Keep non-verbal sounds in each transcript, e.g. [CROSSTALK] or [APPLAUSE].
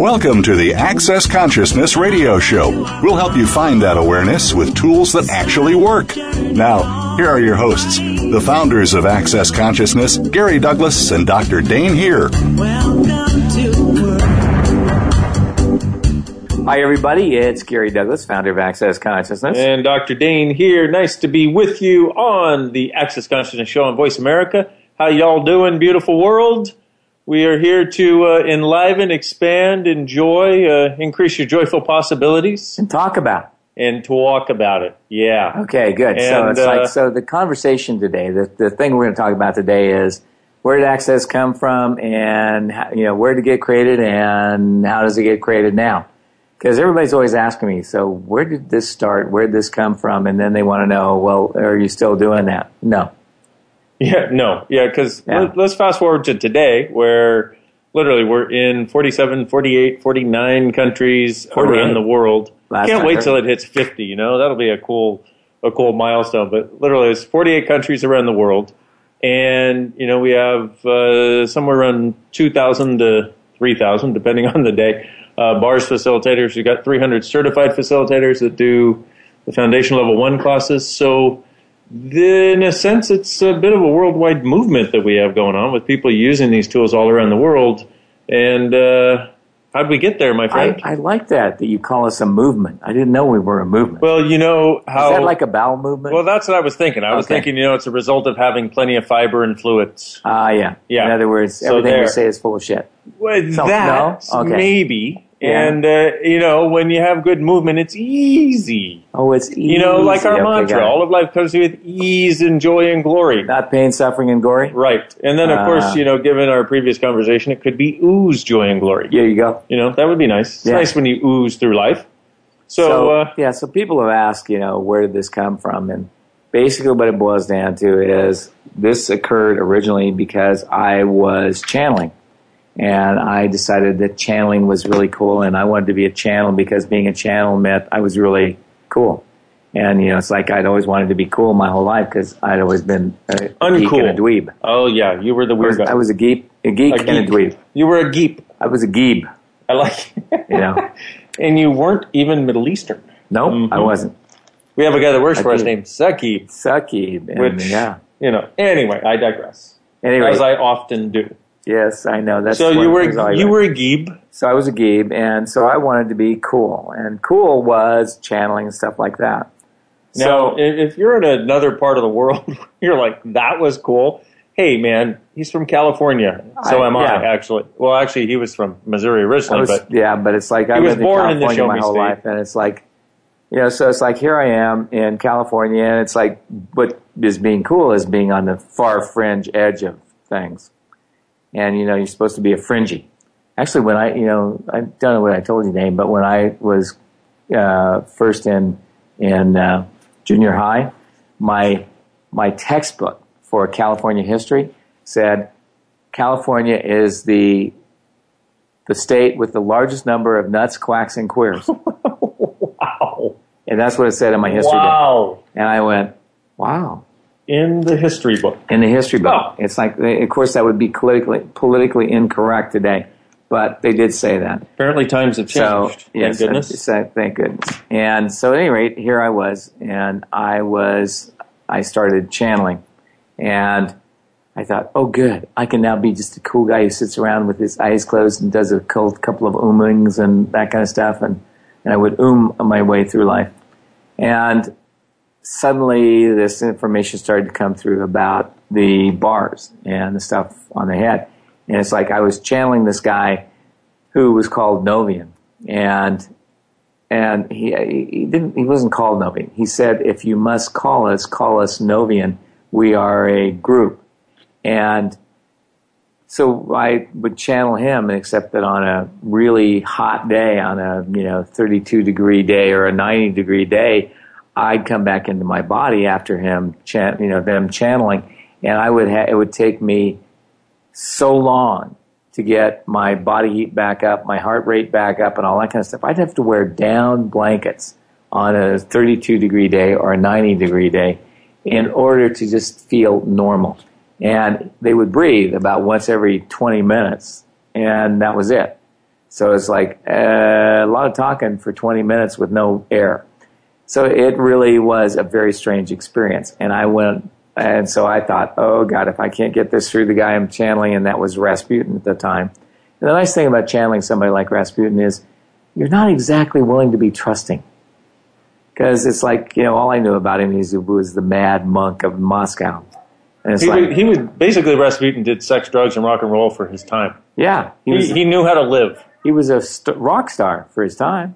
Welcome to the Access Consciousness Radio Show. We'll help you find that awareness with tools that actually work. Now, here are your hosts, the founders of Access Consciousness, Gary Douglas and Dr. Dain Heer. Welcome to. Hi, everybody. It's Gary Douglas, founder of Access Consciousness. And Dr. Dain Heer. Nice to be with you on the Access Consciousness Show on Voice America. How y'all doing, beautiful world? We are here to uh, enliven, expand, enjoy, uh, increase your joyful possibilities, and talk about. and talk about it. Yeah. Okay, good. so it's uh, like so the conversation today, the the thing we're going to talk about today is where did access come from, and how, you know where did it get created, and how does it get created now? Because everybody's always asking me, so where did this start? Where did this come from? And then they want to know, well, are you still doing that? No. Yeah, no. Yeah, because Yeah. let, us fast forward to today where literally we're in 47, 48, 49 countries 48. around the world. Last Can't wait till it hits 50, you know? That'll be a cool a cool milestone, but literally it's 48 countries around the world. And, you know, we have uh, somewhere around 2,000 to 3,000, depending on the day, uh, bars facilitators. We've got 300 certified facilitators that do the foundation level one classes. So, in a sense, it's a bit of a worldwide movement that we have going on with people using these tools all around the world. And uh, how'd we get there, my friend? I like that that you call us a movement. I didn't know we were a movement. well, you know how. is that like a bowel movement? well, that's what I was thinking. I was thinking, you know, it's a result of having plenty of fiber and fluids. Ah, yeah. Yeah. In other words, So everything there. we say is full of shit. Well, So- that no? Okay. maybe. Yeah. And uh, you know, when you have good movement, it's easy. Oh, it's easy. You know, like our Okay, mantra: all of life comes with ease and joy and glory. Not pain, suffering, and gory. Right. And then, of Ah. course, you know, given our previous conversation, it could be ooze joy and glory. There you go. You know, that would be nice. It's Yeah. nice when you ooze through life. So, So, uh, yeah, so people have asked, you know, where did this come from? And basically, what it boils down to is this occurred originally because I was channeling. And I decided that channeling was really cool, and I wanted to be a channel because being a channel meant I was really cool. And, you know, it's like I'd always wanted to be cool my whole life because I'd always been a geek and a dweeb. Oh, yeah, you were the I weird was, guy. I was a geek, a geek, a and a dweeb. You were a geep. I was a geeb, I like you know. [LAUGHS] and you weren't even Middle Eastern. Nope, I Mhm. wasn't. We have a guy that works I for us named Sakib, Sucky. Which, yeah. you know, anyway, I digress. Anyway, As I often do. Yes, I know. That's so you were you were a geeb. So I was a geeb, and so I wanted to be cool, and cool was channeling and stuff like that. Now, so if you're in another part of the world, [LAUGHS] you're like, that was cool. Hey, man, he's from California. So I- am yeah. I, actually. Well, actually, he was from Missouri originally, was, but yeah, but it's like I was born in in the California show my whole state. life, and it's like, you know, so it's like here I am in California, and it's like what is being cool is being on the far fringe edge of things, and you know, you're supposed to be a fringy. Actually, when I, you know, I don't know what I told you, name, but when I was uh, first in in uh, junior high, my my textbook for California history said California is the the state with the largest number of nuts, quacks, and queers, [LAUGHS] wow. and that's what it said in my history book. Wow. And I went, "Wow!" In the history book. In the history book, Oh. it's like, of course, that would be politically politically incorrect today, but they did say that. Apparently, times have So changed. yes, Thank goodness. So- thank goodness. And so, at any rate, here I was, and I was, I started channeling, and I thought, oh, good, I can now be just a cool guy who sits around with his eyes closed and does a cou- couple of oomings and that kind of stuff, and and I would oom my way through life, and suddenly this information started to come through about the bars and the stuff on the head. And it's like I was channeling this guy who was called Novian, and and he he didn't he wasn't called Novian. He said, if you must call us, call us Novian. We are a group, and so I would channel him, except that on a really hot day, on a you know 32 degree day or a 90 degree day, I'd come back into my body after him, chan- you know, them channeling, and I would ha- it would take me so long to get my body heat back up, my heart rate back up, and all that kind of stuff. I'd have to wear down blankets on a 32 degree day or a 90 degree day in order to just feel normal. And they would breathe about once every 20 minutes, and that was it. So it's like uh, a lot of talking for 20 minutes with no air. So it really was a very strange experience. And I went, and so I thought, oh God, if I can't get this through the guy I'm channeling, and that was Rasputin at the time. And the nice thing about channeling somebody like Rasputin is you're not exactly willing to be trusting. Because it's like, you know, all I knew about him is he was the mad monk of Moscow. And it's He, like, would- he would basically Rasputin did sex, drugs, and rock and roll for his time. yeah, he He, was, he knew how to live. he was a st- rock star for his time.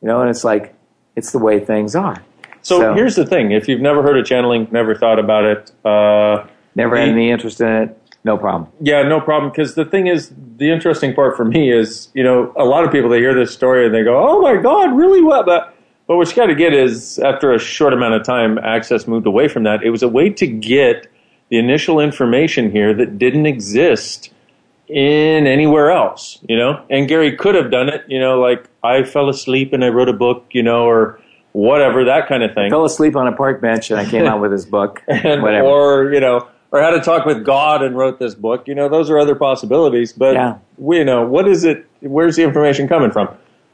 You know, and it's like, it's the way things are. So, So- here's the thing: if you've never heard of channeling, never thought about it, uh, Never had any interest in it, no problem. yeah, no problem. Because the thing is, the interesting part for me is, you know, a lot of people they hear this story and they go, "Oh my God, really? What?" But but what you got to get is, after a short amount of time, Access moved away from that. It was a way to get the initial information here that didn't exist in anywhere else, you know. And Gary could have done it, you know, like I fell asleep and I wrote a book, you know, or whatever that kind of thing. I Fell asleep on a park bench and I came out with his book. [LAUGHS] and, Whatever. or you know, or had to talk with God and wrote this book. You know, those are other possibilities. But Yeah. we, you know, what is it? Where's the information coming from?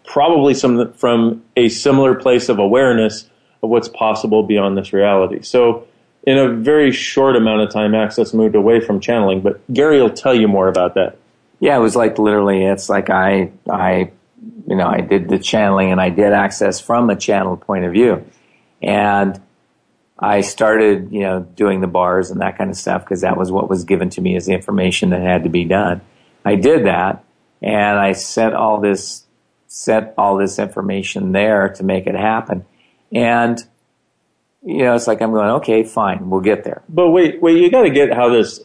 Probably some from a similar place of awareness of what's possible beyond this reality. So, in a very short amount of time, Access moved away from channeling. But Gary will tell you more about that. Yeah, it was like literally, it's like I, I, you know, I did the channeling and I did access from a channel point of view. And I started, you know, doing the bars and that kind of stuff because that was what was given to me as the information that had to be done. I did that and I set all this, set all this information there to make it happen. And, you know, it's like I'm going, okay, fine, we'll get there. But wait, wait, you got to get how this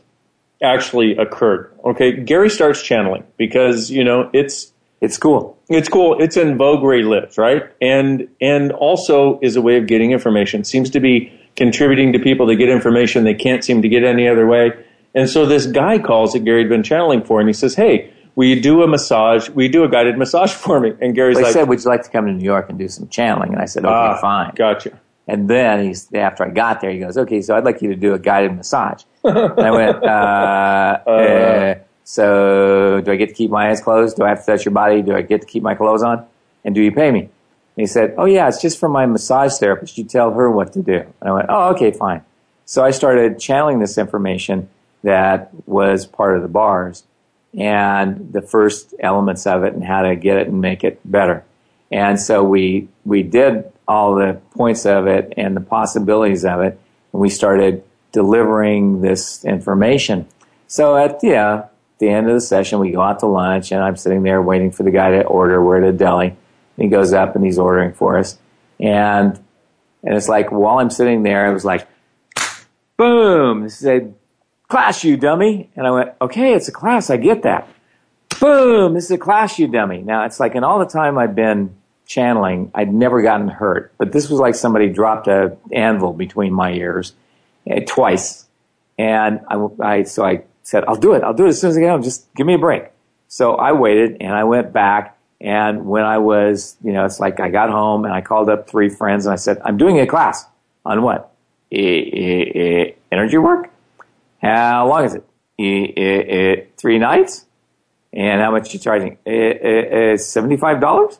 actually occurred. Okay, Gary starts channeling because you know it's It's cool. It's cool. It's in vogue where he lives, right? And and also is a way of getting information. Seems to be contributing to people to get information they can't seem to get any other way. And so this guy calls that Gary had been channeling for, and he says, "Hey, will you do a massage? We do a guided massage [LAUGHS] for me?" And Gary's They like, said, would you like to come to New York and do some channeling? And I said, okay, "Ah, fine. gotcha." And then he's after I got there, he goes, "Okay, so I'd like you to do a guided massage." and I went, [LAUGHS] uh, uh, "So do I get to keep my eyes closed? Do I have to touch your body? Do I get to keep my clothes on? And do you pay me?" And he said, "Oh yeah, it's just for my massage therapist. You tell her what to do." And I went, "Oh, okay, fine." So I started channeling this information that was part of the bars and the first elements of it and how to get it and make it better. And so we we did all the points of it and the possibilities of it, and we started delivering this information. So at the end of the session, we go out to lunch, and I'm sitting there waiting for the guy to order. We're at a deli, and he goes up and he's ordering for us, and and it's like while I'm sitting there, it was like, boom! It said, "Class, you dummy!" And I went, "Okay, it's a class. I get that." boom, this is a class, you dummy. Now, it's like in all the time I've been channeling, I'd never gotten hurt. But this was like somebody dropped a anvil between my ears eh, twice. And I, I, so I said, I'll do it. I'll do it as soon as I get home. Just give me a break. So I waited and I went back. And when I was, you know, it's like I got home and I called up three friends and I said, I'm doing a class on what? Eh, eh, eh, energy work? How long is it? Three nights? And how much you charging? Eh, eh, eh, $75?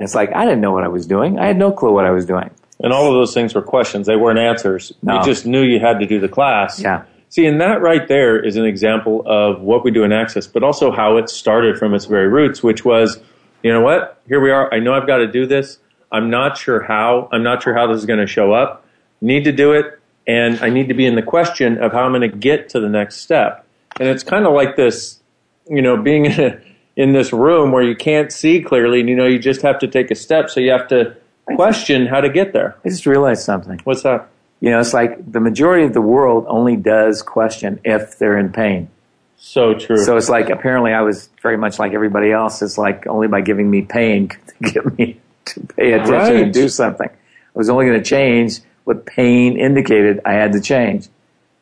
And it's like, I didn't know what I was doing. I had no clue what I was doing. And all of those things were questions. They weren't answers. No. You just knew you had to do the class. Yeah. See, and that right there is an example of what we do in Access, but also how it started from its very roots, which was, you know what? Here we are. I know I've got to do this. I'm not sure how. I'm not sure how this is going to show up. Need to do it. And I need to be in the question of how I'm going to get to the next step. And it's kind of like this, you know, being in a, in this room where you can't see clearly, and you know you just have to take a step, so you have to question how to get there. I just realized something. What's that? You know, it's like the majority of the world only does question if they're in pain. So true. So it's like apparently I was very much like everybody else. It's like only by giving me pain [LAUGHS] could they get me to pay attention Right. and do something. I was only going to change what pain indicated I had to change,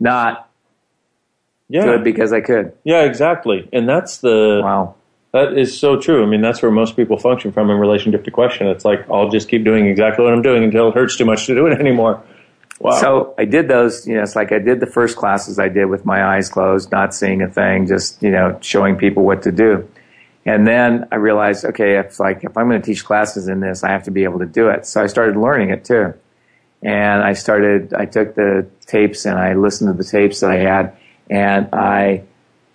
not yeah, good because I could. yeah, exactly. And that's the Wow. That is so true. I mean, that's where most people function from in relationship to question. It's like I'll just keep doing exactly what I'm doing until it hurts too much to do it [LAUGHS] anymore. Wow. So I did those, you know, it's like I did the first classes I did with my eyes closed, not seeing a thing, just, you know, showing people what to do. And then I realized, okay, it's like if I'm going to teach classes in this, I have to be able to do it. So I started learning it too. And I started, I took the tapes and I listened to the tapes that I had and I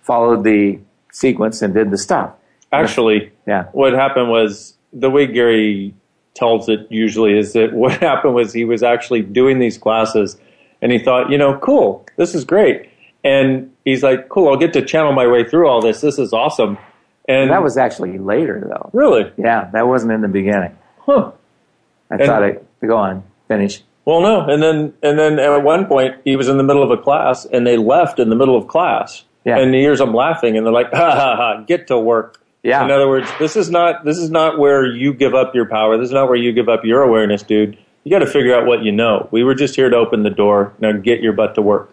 followed the sequence and did the stuff. Actually, Yeah. what happened was the way Gary tells it usually is that [LAUGHS] what happened was he was actually doing these classes and he thought, you know, cool, this is great. And he's like, cool, I'll get to channel my way through all this. This is awesome. And That was actually later though. really, Yeah, that wasn't in the beginning. huh. I And- thought I, go on, finish. Well, no, and then and then at one point he was in the middle of a class and they left in the middle of class. Yeah. And he hears them laughing and they're like, ha ha ha, get to work. Yeah. In other words, this is not this is not where you give up your power. This is not where you give up your awareness, dude. You got to figure out what you know. We were just here to open the door. Now get your butt to work.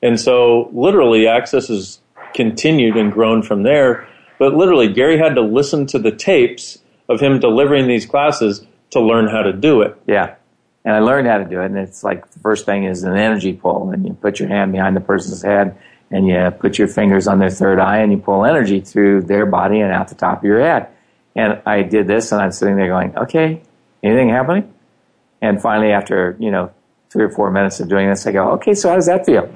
And so, literally, access has continued and grown from there. But literally, Gary had to listen to the tapes of him delivering these classes to learn how to do it. Yeah. And I learned how to do it. And it's like the first thing is an energy pull. And you put your hand behind the person's head and you put your fingers on their third eye and you pull energy through their body and out the top of your head. And I did this and I'm sitting there going, okay, anything happening? And finally, after, you know, three or four minutes of doing this, I go, okay, so how does that feel?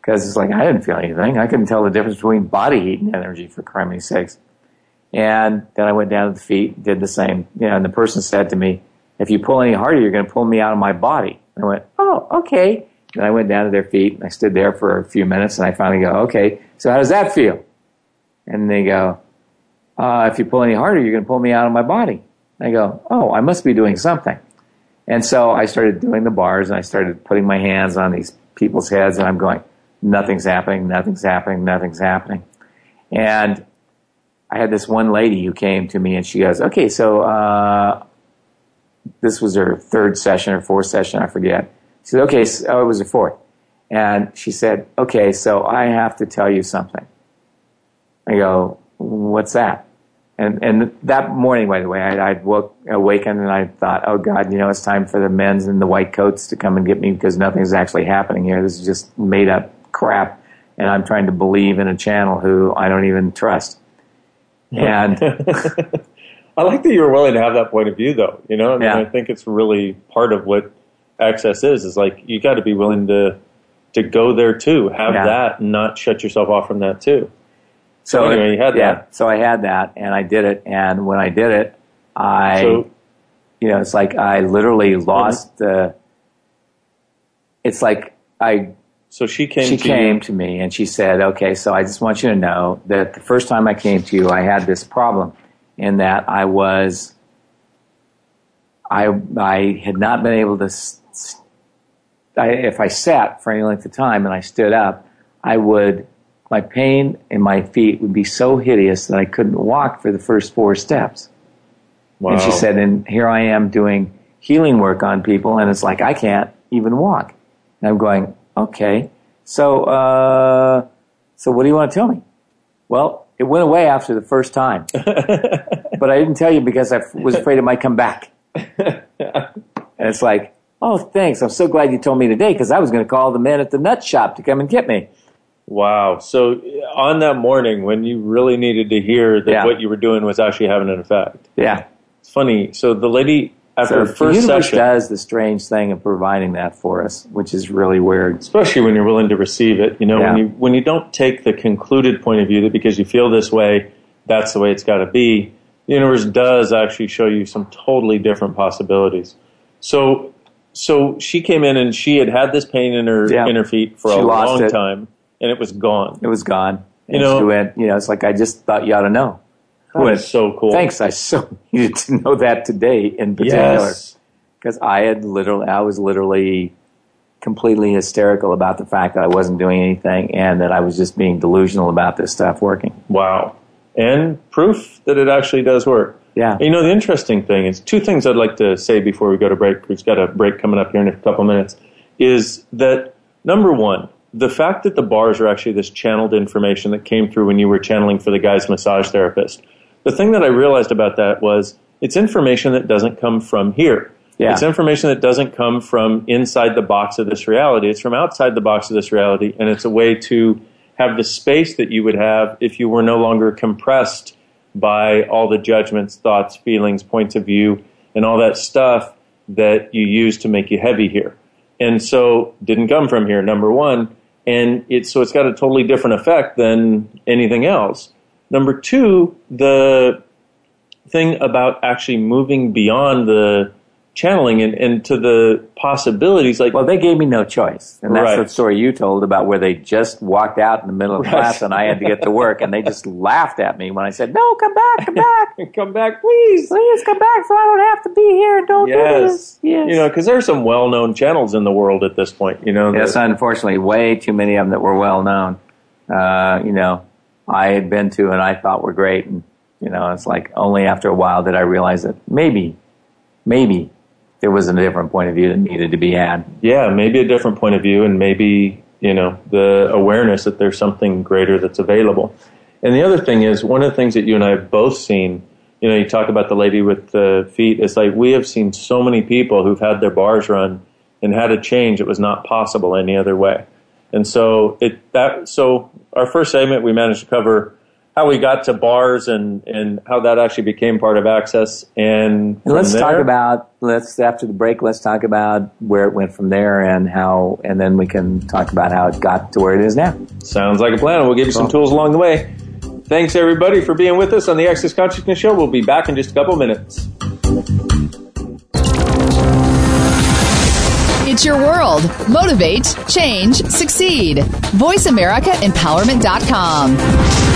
Because it's like, I didn't feel anything. I couldn't tell the difference between body heat and energy for criminy sakes. And then I went down to the feet, did the same. You know, and the person said to me, if you pull any harder, you're going to pull me out of my body. I went, oh, okay. And I went down to their feet and I stood there for a few minutes and I finally go, okay, so how does that feel? And they go, uh, if you pull any harder, you're going to pull me out of my body. And I go, oh, I must be doing something. And so I started doing the bars and I started putting my hands on these people's heads and I'm going, nothing's happening, nothing's happening, nothing's happening. And I had this one lady who came to me and she goes, okay, so, uh, this was her third session or fourth session, I forget. She said, okay, so, oh, it was a fourth. And she said, okay, so I have to tell you something. I go, what's that? And, and that morning, by the way, I, I'd woke, awakened and I thought, oh God, you know, it's time for the men's in the white coats to come and get me because nothing's actually happening here. This is just made up crap. And I'm trying to believe in a channel who I don't even trust. And [LAUGHS] I like that you were willing to have that point of view, though. You know, I mean, Yeah. I think it's really part of what access is. Is like you got to be willing to to go there too, have Yeah. that, and not shut yourself off from that too. so anyway, you had yeah, that. so I had that and I did it. And when I did it, I, So you know, it's like I literally lost the, it's like I so she came. she to came You. to me and she said, "Okay, so I just want you to know that the first time I came to you, I had this problem in that I was, I I had not been able to, I, if I sat for any length of time and I stood up, I would, my pain in my feet would be so hideous that I couldn't walk for the first four steps." Wow. And she said, and here I am doing healing work on people, and it's like I can't even walk. And I'm going, okay, so uh, so what do you want to tell me? Well, it went away after the first time, [LAUGHS] but I didn't tell you because I was afraid it might come back. [LAUGHS] And it's like, oh, thanks. I'm so glad you told me today because I was going to call the man at the nut shop to come and get me. Wow. So on that morning when you really needed to hear that Yeah. what you were doing was actually having an effect. Yeah. It's funny. So the lady after So her the first universe session, does the strange thing of providing that for us, which is really weird. especially when you're willing to receive it, you know, when you when you don't take the concluded point of view that because you feel this way, that's the way it's got to be. The universe does actually show you some totally different possibilities. So, so she came in and she had had this pain in her Yeah. in her feet for She a long it. time, and it was gone. It was gone. You And know- she went, you know, it's like I just thought you ought to know. That is so cool. Thanks. I so [LAUGHS] needed to know that today in particular Yes. because I had literally, I was literally completely hysterical about the fact that I wasn't doing anything and that I was just being delusional about this stuff working. Wow. And proof that it actually does work. Yeah. You know, the interesting thing is two things I'd like to say before we go to break. We've got a break coming up here in a couple minutes. Is that number one, the fact that the bars are actually this channeled information that came through when you were channeling for the guy's massage therapist. The thing that I realized about that was it's information that doesn't come from here. Yeah. It's information that doesn't come from inside the box of this reality. It's from outside the box of this reality, and it's a way to have the space that you would have if you were no longer compressed by all the judgments, thoughts, feelings, points of view, and all that stuff that you use to make you heavy here. And so didn't come from here, number one. And it's so it's got a totally different effect than anything else. Number two, the thing about actually moving beyond the channeling and, and to the possibilities like Well, they gave me no choice. And that's Right. the story you told about where they just walked out in the middle of Right. class and I had to get to work and they just [LAUGHS] laughed at me when I said, no, come back, come back. [LAUGHS] come back, please. Please come back so I don't have to be here don't do Yes. this. Yes. You know, because there are some well known channels in the world at this point, you know. Yes, that- unfortunately, way too many of them that were well known. Uh, you know, I had been to and I thought were great, and you know, it's like only after a while did I realize that maybe, maybe there was a different point of view that needed to be had. yeah, maybe a different point of view and maybe, you know, the awareness that there's something greater that's available. And the other thing is, one of the things that you and I have both seen, you know, you talk about the lady with the feet, it's like we have seen so many people who've had their bars run and had a change it was not possible any other way. And so it that so our first segment we managed to cover how we got to bars and, and how that actually became part of access and And let's talk about let's after the break. Let's talk about where it went from there and how, and then we can talk about how it got to where it is now. Sounds like a plan. We'll give you some tools along the way. Thanks everybody for being with us on the Access Consciousness Show. We'll be back in just a couple minutes. It's your world. Motivate, change, succeed. VoiceAmericaEmpowerment.com.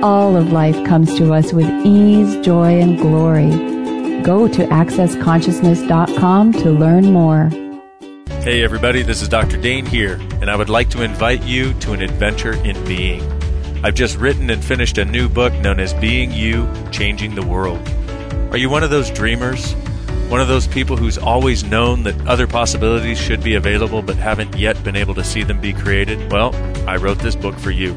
All of life comes to us with ease, joy, and glory. Go to AccessConsciousness.com to learn more. Hey, everybody, this is Dr. Dain Heer, and I would like to invite you to an adventure in being. I've just written and finished a new book known as Being You Changing the World. Are you one of those dreamers? One of those people who's always known that other possibilities should be available but haven't yet been able to see them be created? Well, I wrote this book for you.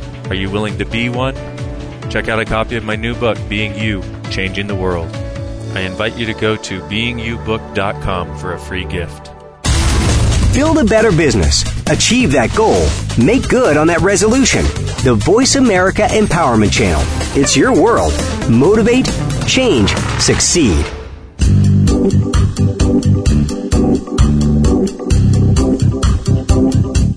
Are you willing to be one? Check out a copy of my new book, Being You Changing the World. I invite you to go to beingyoubook.com for a free gift. Build a better business. Achieve that goal. Make good on that resolution. The Voice America Empowerment Channel. It's your world. Motivate, change, succeed.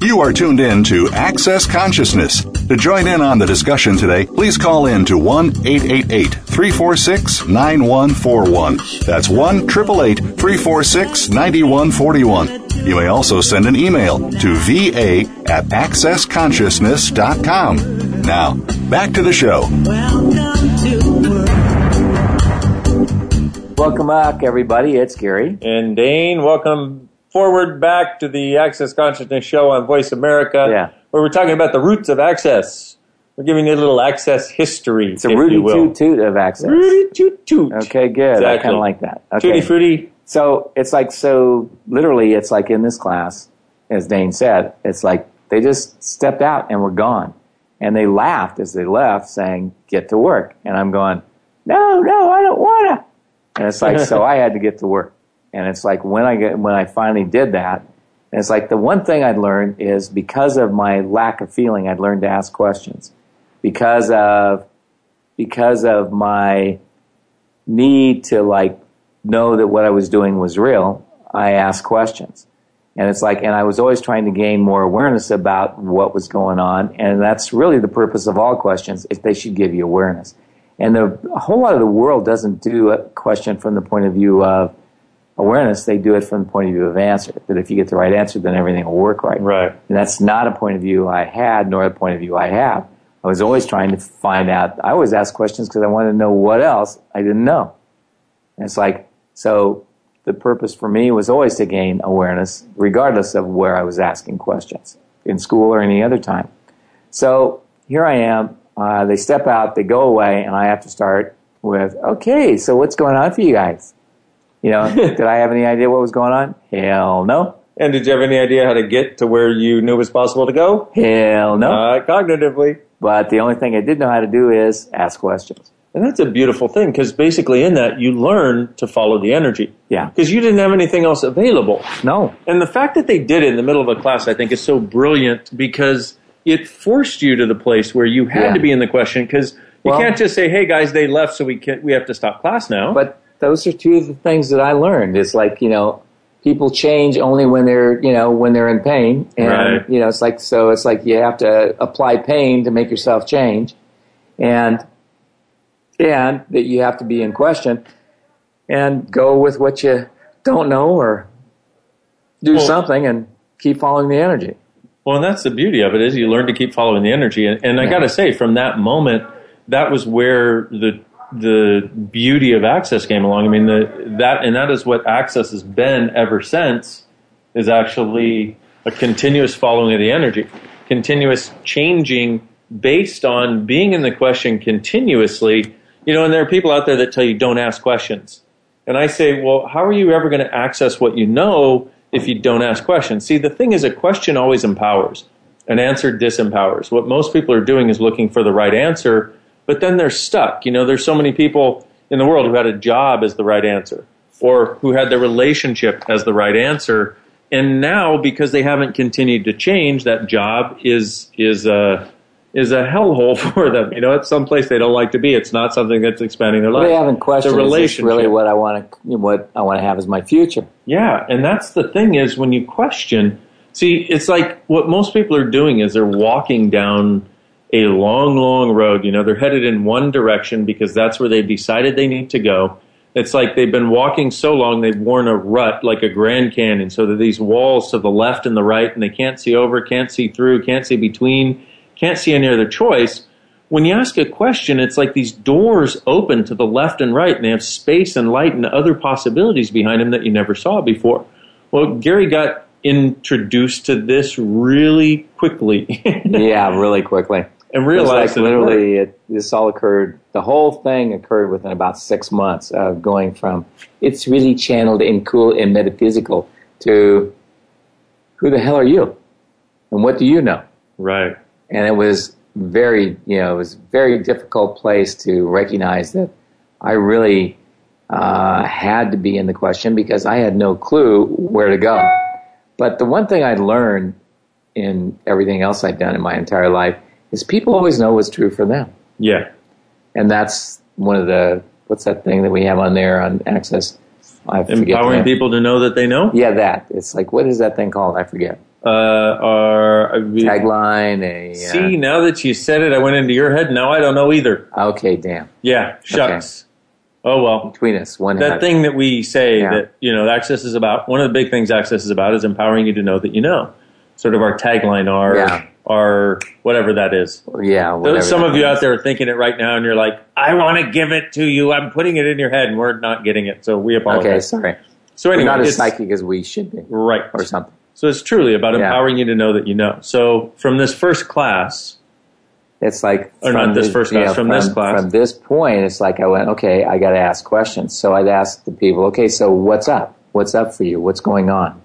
You are tuned in to Access Consciousness. To join in on the discussion today, please call in to 1 888 346 9141. That's 1 888 346 9141. You may also send an email to va at accessconsciousness.com. Now, back to the show. Welcome back, everybody. It's Gary. And Dain, welcome forward back to the Access Consciousness Show on Voice America, Yeah. Where we're talking about the roots of access. We're giving you a little access history, It's a if you will. Toot toot of access. Rudy toot toot. Okay, good. I kind of like that. Okay. Tutti frutti. So it's like, so literally, it's like in this class, as Dain said, it's like they just stepped out and were gone. And they laughed as they left, saying, get to work. And I'm going, no, no, I don't want to. And it's like, so [LAUGHS] I had to get to work. And it's like when I get, when I finally did that, and it's like the one thing I'd learned is because of my lack of feeling, I'd learned to ask questions. Because of, because of my need to like know that what I was doing was real, I asked questions. And it's like, and I was always trying to gain more awareness about what was going on. And that's really the purpose of all questions, if they should give you awareness. And the, a whole lot of the world doesn't do a question from the point of view of awareness. They do it from the point of view of answer. That if you get the right answer, then everything will work right. Right. And that's not a point of view I had, nor a point of view I have. I was always trying to find out. I always ask questions because I wanted to know what else I didn't know. And it's like, so the purpose for me was always to gain awareness, regardless of where I was asking questions, in school or any other time. So here I am. Uh, they step out, they go away, and I have to start with, okay, so what's going on for you guys? You know, [LAUGHS] did I have any idea what was going on? Hell no. And did you have any idea how to get to where you knew it was possible to go? Hell no. Uh, cognitively. But the only thing I did know how to do is ask questions. And that's a beautiful thing because basically in that you learn to follow the energy. Yeah. Because you didn't have anything else available. No. And the fact that they did it in the middle of a class, I think, is so brilliant because it forced you to the place where you had Yeah. to be in the question because you Well- can't just say, "Hey guys, they left, so we can't, we have to stop class now." But those are two of the things that I learned. It's like, you know, people change only when they're, you know, when they're in pain. And, Right. you know, it's like, so it's like you have to apply pain to make yourself change. And, and that you have to be in question and go with what you don't know or do Well- something and keep following the energy. Well, and that's the beauty of it is you learn to keep following the energy. And, and I got to say, from that moment, that was where the the beauty of access came along. I mean, the that and that is what access has been ever since. Is actually a continuous following of the energy, continuous changing based on being in the question continuously. You know, and there are people out there that tell you don't ask questions. And I say, well, how are you ever going to access what you know if you don't ask questions? See, the thing is, a question always empowers, an answer disempowers. What most people are doing is looking for the right answer, but then they're stuck. You know, there's so many people in the world who had a job as the right answer, or who had their relationship as the right answer, and now because they haven't continued to change, that job is is a is a hellhole [LAUGHS] for them. You know, it's someplace they don't like to be. It's not something that's expanding their life. They haven't questioned the is relationship. really what I want to, what I want to have as my future. Yeah, and that's the thing is when you question, see, it's like what most people are doing is they're walking down a long, long road. You know, they're headed in one direction because that's where they've decided they need to go. It's like they've been walking so long they've worn a rut like a Grand Canyon. So there are these walls to the left and the right, and they can't see over, can't see through, can't see between, can't see any other choice. when you ask a question, it's like these doors open to the left and right, and they have space and light and other possibilities behind them that you never saw before. Well, Gary got introduced to this really quickly. [LAUGHS] yeah, really quickly. And realized like literally, it, this all occurred. The whole thing occurred within about six months of going from it's really channeled and cool and metaphysical to who the hell are you, and what do you know? Right. And it was very, you know, it was a very difficult place to recognize that I really uh, had to be in the question because I had no clue where to go. But the one thing I learned in everything else i'd done in my entire life is people always know what's true for them. Yeah. And that's one of the, what's that thing that we have on there on Access? I forget. Empowering people to know that they know. Yeah, that. It's like, what is that thing called? I forget. Uh, our Tagline, a. uh, See, now that you said it, I went into your head. Now I don't know either. Okay, damn. Yeah, shucks. Oh well. Between us, one That thing that we say Yeah. that you know access is about. One of the big things access is about is empowering you to know that you know. Sort of our tagline, our Yeah. Our whatever that is. Yeah, some of you out there are thinking it right now, and you're like, "I want to give it to you. I'm putting it in your head, and we're not getting it." So we apologize. Okay, sorry. So We're anyway, not as psychic as we should be, right? or something. So it's truly about Yeah. empowering you to know that you know. So from this first class, It's like Or not from this first class, from this class. From this point, it's like I went, okay, I got to ask questions. So I'd ask the people, okay, so what's up? What's up for you? What's going on?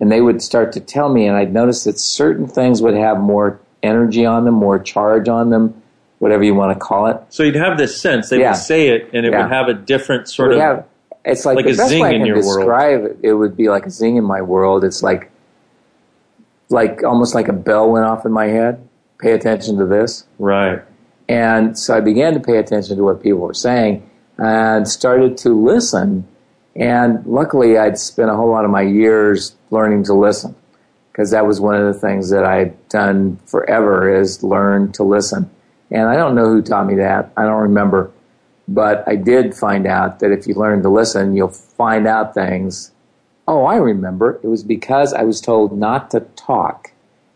And they would start to tell me, and I'd notice that certain things would have more energy on them, more charge on them, whatever you want to call it. so you'd have this sense. They Yeah. would say it, and it Yeah. would have a different sort of. have- it's like, like the a best zing in your world. describe it. It would be like a zing in my world. It's like, like almost like a bell went off in my head. Pay attention to this. right. And so I began to pay attention to what people were saying and started to listen. And luckily, I'd spent a whole lot of my years learning to listen because that was one of the things that I'd done forever is learn to listen. And I don't know who taught me that. I don't remember. But I did find out that if you learn to listen, you'll find out things. Oh, I remember. It was because I was told not to talk.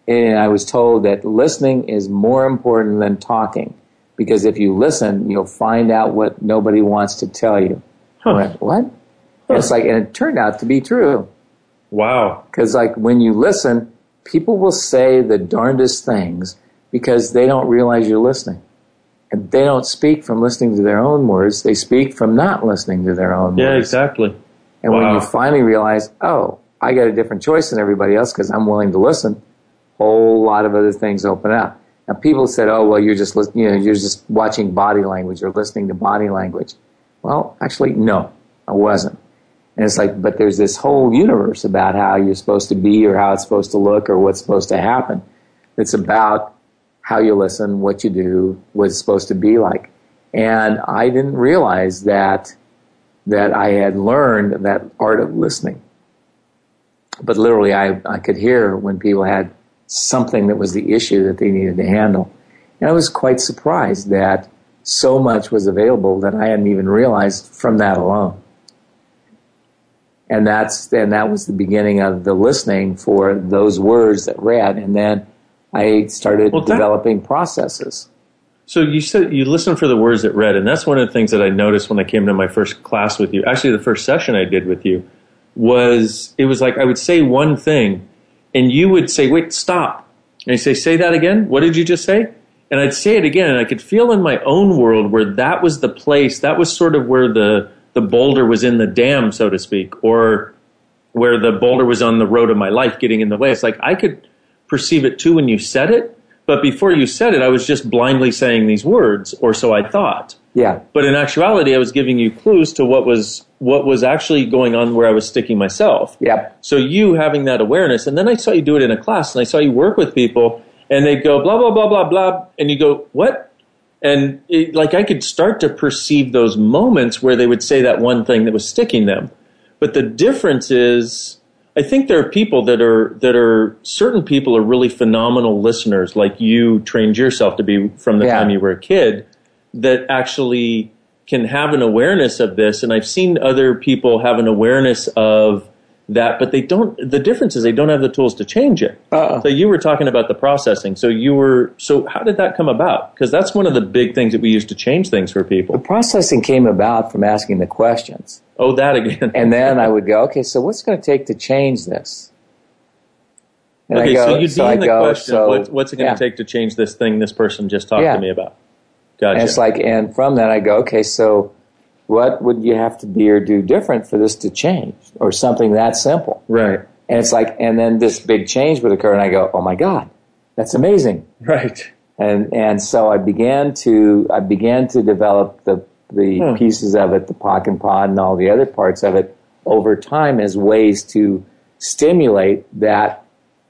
And I was told that listening is more important than talking. Because if you listen, you'll find out what nobody wants to tell you. I went, what? And It's like, and it turned out to be true. Wow. Because like when you listen, people will say the darndest things because they don't realize you're listening. And they don't speak from listening to their own words. They speak from not listening to their own Yeah, words. exactly. And when you finally realize, oh, I got a different choice than everybody else because I'm willing to listen, a whole lot of other things open up. Now people said, oh, well, you're just you know you're just watching body language or listening to body language. Well, actually, no, I wasn't. And it's like, but there's this whole universe about how you're supposed to be or how it's supposed to look or what's supposed to happen. It's about how you listen, what you do, what it's supposed to be like. And I didn't realize that that I had learned that art of listening. But literally, I, I could hear when people had something that was the issue that they needed to handle. And I was quite surprised that so much was available that I hadn't even realized from that alone. And that's and that was the beginning of the listening for those words that read, and then I started Well, that- developing processes. So you said you listened for the words that read, and that's one of the things that I noticed when I came to my first class with you. Actually, the first session I did with you was it was like I would say one thing, and you would say, "Wait, stop," and I say, "Say that again. What did you just say?" And I'd say it again, and I could feel in my own world where that was the place. That was sort of where the the boulder was in the dam, so to speak, or where the boulder was on the road of my life getting in the way. It's like I could perceive it too when you said it, but before you said it, I was just blindly saying these words, or so I thought. Yeah, But in actuality, I was giving you clues to what was what was actually going on where I was sticking myself. Yeah. So you having that awareness, and then I saw you do it in a class, and I saw you work with people, and they'd go blah blah blah blah blah, and you go what? And it, like I could start to perceive those moments where they would say that one thing that was sticking them. But the difference is, I think there are people that are that are certain people are really phenomenal listeners, like you trained yourself to be from the Yeah. time you were a kid, that actually can have an awareness of this. And I've seen other people have an awareness of that, but they don't. The difference is they don't have the tools to change it. Uh-uh. So you were talking about the processing. So you were. So how did that come about? Because that's one of the big things that we use to change things for people. The processing came about from asking the questions. Oh, that again. And then I would go, okay, so what's it going to take to change this? And I okay, go- so you'd be I in the go, question: so- what, What's it going to yeah. take to change this thing this person just talked Yeah. to me about? Gotcha. And it's like, and from that I go, okay, so what would you have to be or do different for this to change, or something that simple? right, And it's like, and then this big change would occur, and I go, oh my god, that's amazing. right. And and so I began to I began to develop the the Hmm. pieces of it, the POC and POD, and all the other parts of it over time as ways to stimulate that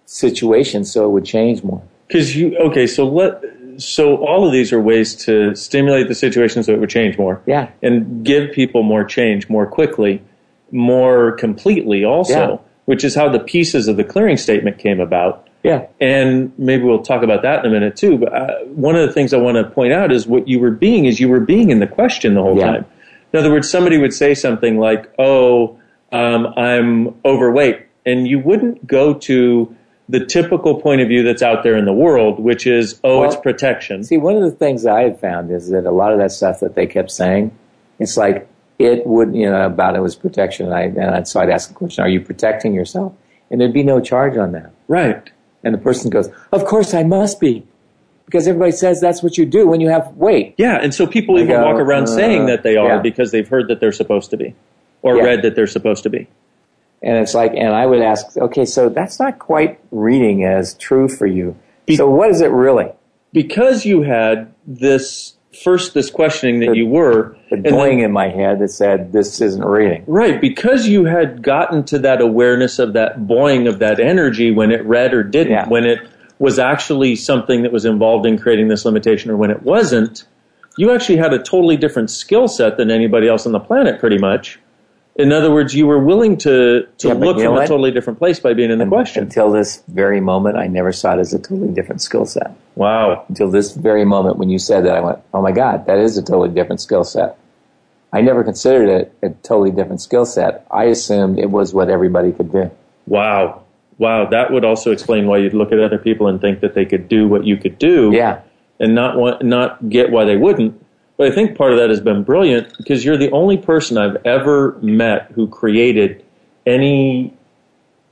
situation so it would change more. Because you okay, so let so all of these are ways to stimulate the situation so it would change more. Yeah. and give people more change more quickly, more completely also, Yeah. which is how the pieces of the clearing statement came about. Yeah. And maybe we'll talk about that in a minute too. But uh, one of the things I want to point out is what you were being is you were being in the question the whole Yeah. time. In other words, somebody would say something like, "Oh, um, I'm overweight," and you wouldn't go to the typical point of view that's out there in the world, which is, "Oh, it's protection." See, one of the things I had found is that a lot of that stuff that they kept saying, it's like it would, you know, about it was protection. And I, and I, so I'd ask the question, are you protecting yourself? And there'd be no charge on that. Right. And the person goes, of course I must be. Because everybody says that's what you do when you have weight. Yeah, and so people I even go, walk around uh, saying that they are yeah. because they've heard that they're supposed to be, or Yeah. read that they're supposed to be. And it's like, and I would ask, okay, so that's not quite reading as true for you. so what is it really? Because you had this first this questioning that The- you were, The and boing in my head that said, this isn't reading. right? Because you had gotten to that awareness of that boing of that energy when it read or didn't, Yeah. when it was actually something that was involved in creating this limitation, or when it wasn't. You actually had a totally different skill set than anybody else on the planet, pretty much. In other words, you were willing to to Yeah, look from a totally different place by being in the question. Until this very moment, I never saw it as a totally different skill set. Wow. Until this very moment when you said that, I went, oh my God, that is a totally different skill set. I never considered it a totally different skill set. I assumed it was what everybody could do. Wow. Wow. That would also explain why you'd look at other people and think that they could do what you could do Yeah. and not want, not get why they wouldn't. But I think part of that has been brilliant because you're the only person I've ever met who created any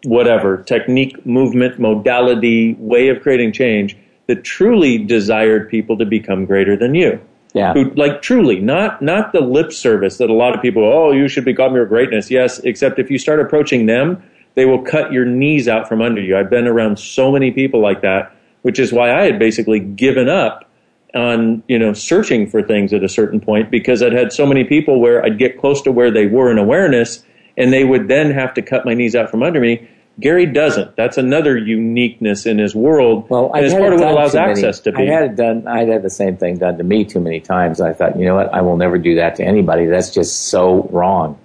whatever technique, movement, modality, way of creating change that truly desired people to become greater than you. Yeah. Who like truly, not not the lip service that a lot of people, oh, you should become your greatness. Yes, except if you start approaching them, they will cut your knees out from under you. I've been around so many people like that, which is why I had basically given up on, you know, searching for things at a certain point because I'd had so many people where I'd get close to where they were in awareness and they would then have to cut my knees out from under me. Gary doesn't. That's another uniqueness in his world. Well, I and it's had part of what allows many- access to be. I had it done. I had the same thing done to me too many times. I thought, you know what? I will never do that to anybody. That's just so wrong.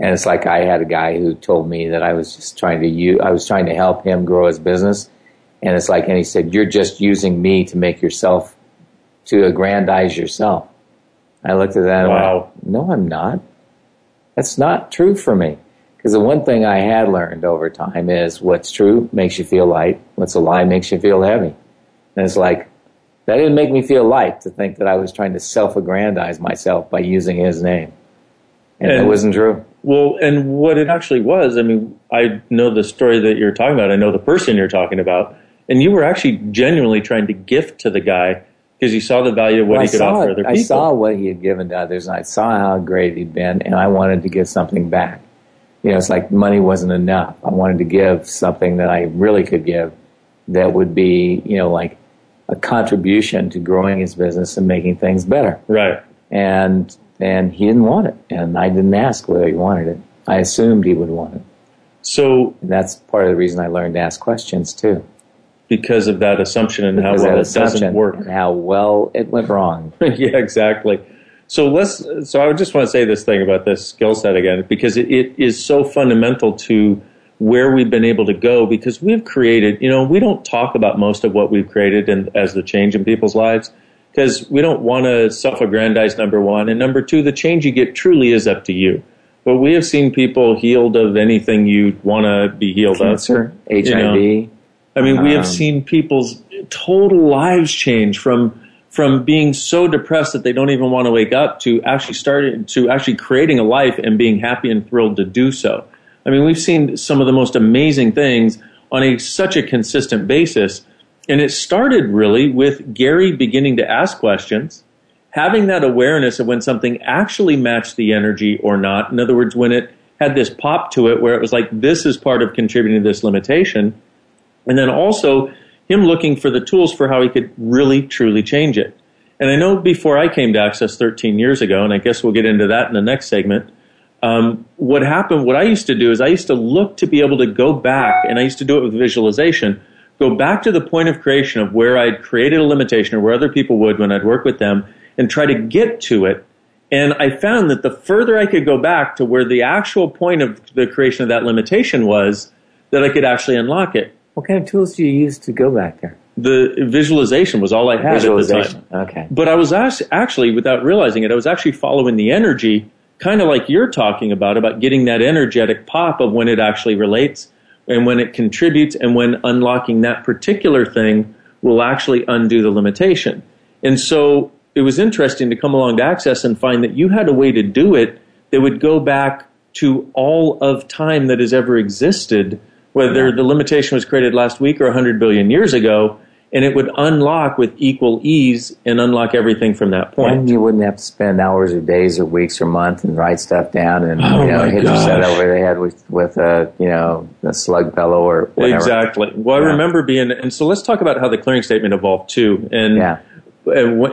And it's like I had a guy who told me that I was just trying to use, I was trying to help him grow his business. And it's like, and he said, "You're just using me to make yourself, to aggrandize yourself." I looked at that. and Wow. went, no, I'm not. That's not true for me. Because the one thing I had learned over time is what's true makes you feel light, what's a lie makes you feel heavy. And it's like, that didn't make me feel light to think that I was trying to self aggrandize myself by using his name. And, it wasn't true. Well, and what it actually was, I mean, I know the story that you're talking about. I know the person you're talking about. And you were actually genuinely trying to gift to the guy because he saw the value of what Well, he could offer it. other people. I saw what he had given to others, and I saw how great he'd been, and I wanted to give something back. You know, it's like money wasn't enough. I wanted to give something that I really could give that would be, you know, like a contribution to growing his business and making things better. right. And and he didn't want it, and I didn't ask whether he wanted it. I assumed he would want it. So, And that's part of the reason I learned to ask questions too. Because of that assumption and how Because well it doesn't work. and how well it went wrong. [LAUGHS] yeah, exactly. So let's. So I just want to say this thing about this skill set again because it, it is so fundamental to where we've been able to go because we've created. You know, we don't talk about most of what we've created and as the change in people's lives because we don't want to self-aggrandize. Number one, and number two, the change you get truly is up to you. but we have seen people healed of anything you want to be healed Cancer, of. you know. I mean, we have Um, seen people's total lives change from from being so depressed that they don't even want to wake up to actually starting to actually creating a life and being happy and thrilled to do so. I mean, we've seen some of the most amazing things on a such a consistent basis, and it started really with Gary beginning to ask questions, having that awareness of when something actually matched the energy or not. In other words, when it had this pop to it where it was like this is part of contributing to this limitation and then also him looking for the tools for how he could really truly change it. And I know before I came to Access 13 years ago, and I guess we'll get into that in the next segment. Um, what happened, what I used to do is I used to look to be able to go back, and I used to do it with visualization, go back to the point of creation of where I'd created a limitation or where other people would when I'd work with them and try to get to it. And I found that the further I could go back to where the actual point of the creation of that limitation was, that I could actually unlock it. What kind of tools do you use to go back there? The visualization was all I had at the time. Okay. But I was actually, without realizing it, I was actually following the energy, kind of like you're talking about, about getting that energetic pop of when it actually relates and when it contributes and when unlocking that particular thing will actually undo the limitation. And so it was interesting to come along to Access and find that you had a way to do it that would go back to all of time that has ever existed, whether the limitation was created last week or 100 billion years ago, and it would unlock with equal ease and unlock everything from that point. And you wouldn't have to spend hours or days or weeks or months and write stuff down and Oh you know hit your set over the head with with a you know a slug pillow or whatever. Exactly. Well, I remember being, and so let's talk about how the clearing statement evolved too, and Yeah.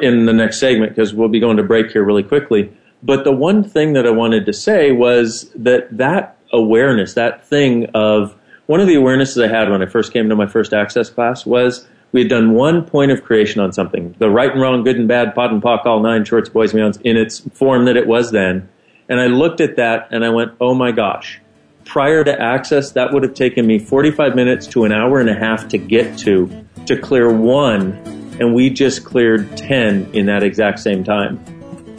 in the next segment because we'll be going to break here really quickly. But the one thing that I wanted to say was that that awareness, that thing of one of the awarenesses I had when I first came to my first access class was we had done one point of creation on something, the right and wrong, good and bad, POD and POC, all nine shorts, boys beyonds, in its form that it was then. And I looked at that and I went, oh my gosh. Prior to access, that would have taken me 45 minutes to an hour and a half to get to, to clear one. And we just cleared 10 in that exact same time.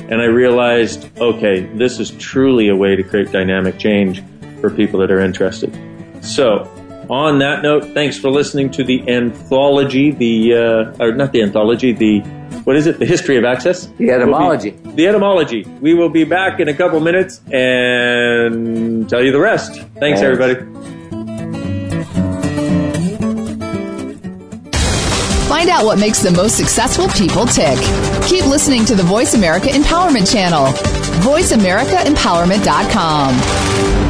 And I realized, okay, this is truly a way to create dynamic change for people that are interested. So, on that note, thanks for listening to the anthology, the, uh, or not the anthology, the, what is it? The history of access? The etymology. We'll be- the etymology. We will be back in a couple minutes and tell you the rest. Thanks, Thanks. everybody. Find out what makes the most successful people tick. Keep listening to the Voice America Empowerment Channel. VoiceAmericaEmpowerment.com.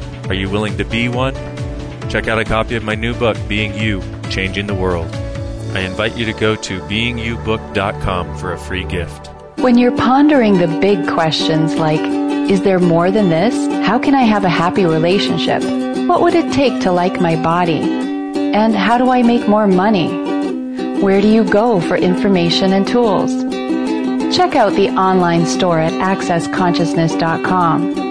Are you willing to be one? Check out a copy of my new book, Being You, Changing the World. I invite you to go to beingyoubook.com for a free gift. When you're pondering the big questions like, is there more than this? How can I have a happy relationship? What would it take to like my body? And how do I make more money? Where do you go for information and tools? Check out the online store at accessconsciousness.com.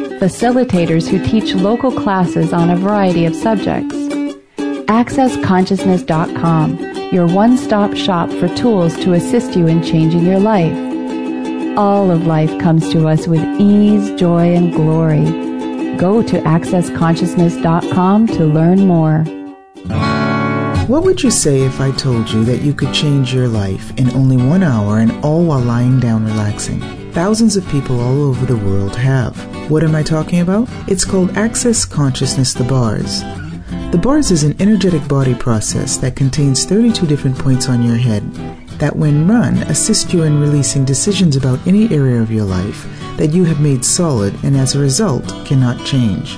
facilitators who teach local classes on a variety of subjects. AccessConsciousness.com, your one stop shop for tools to assist you in changing your life. All of life comes to us with ease, joy, and glory. Go to accessconsciousness.com to learn more. What would you say if I told you that you could change your life in only one hour and all while lying down relaxing? Thousands of people all over the world have. What am I talking about? It's called Access Consciousness The Bars. The bars is an energetic body process that contains 32 different points on your head that, when run, assist you in releasing decisions about any area of your life that you have made solid and as a result cannot change.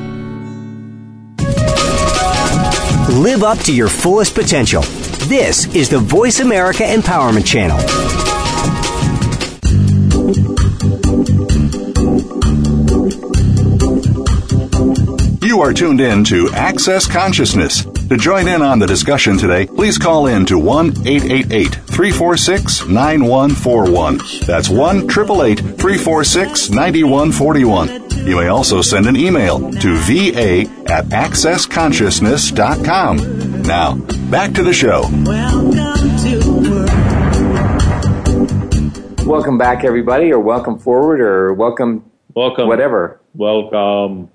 Live up to your fullest potential. This is the Voice America Empowerment Channel. You are tuned in to Access Consciousness. To join in on the discussion today, please call in to 1 888 346 9141. That's 1 888 346 9141. You may also send an email to va at accessconsciousness.com. Now, back to the show. Welcome back, everybody, or welcome forward, or welcome, welcome, whatever. Welcome.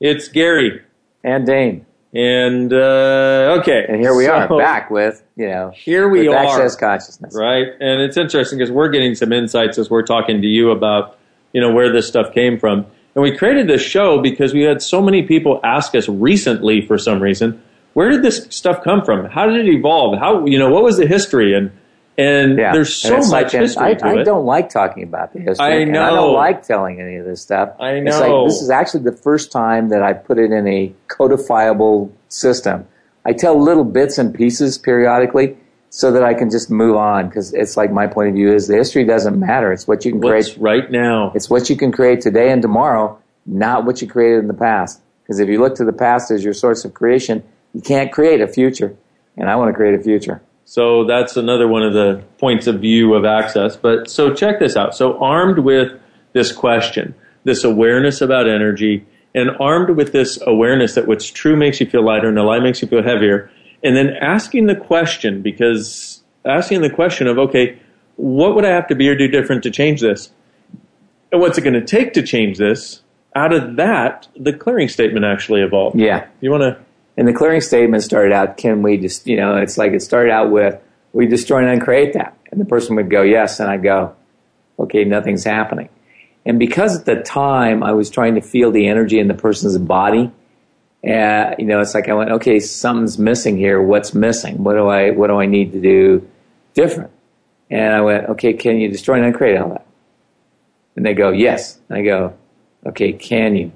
It's Gary and Dain, and uh, okay, and here we so, are back with you know here we with are access consciousness, right? And it's interesting because we're getting some insights as we're talking to you about you know where this stuff came from, and we created this show because we had so many people ask us recently for some reason, where did this stuff come from? How did it evolve? How you know what was the history and and yeah. there's so and much like, history I, I don't like talking about the history. I know. I don't like telling any of this stuff. I It's know. like, this is actually the first time that I put it in a codifiable system. I tell little bits and pieces periodically so that I can just move on because it's like my point of view is the history doesn't matter. It's what you can What's create right now. It's what you can create today and tomorrow, not what you created in the past. Because if you look to the past as your source of creation, you can't create a future. And I want to create a future. So that's another one of the points of view of access. But so check this out. So armed with this question, this awareness about energy, and armed with this awareness that what's true makes you feel lighter and the light makes you feel heavier, and then asking the question, because asking the question of, okay, what would I have to be or do different to change this? And what's it going to take to change this? Out of that, the clearing statement actually evolved. Yeah. You want to And the clearing statement started out, can we just, you know, it's like it started out with, we destroy and uncreate that. And the person would go, yes. And I go, okay, nothing's happening. And because at the time I was trying to feel the energy in the person's body, uh, you know, it's like I went, okay, something's missing here. What's missing? What do I, what do I need to do different? And I went, okay, can you destroy and uncreate all that? And they go, yes. And I go, okay, can you?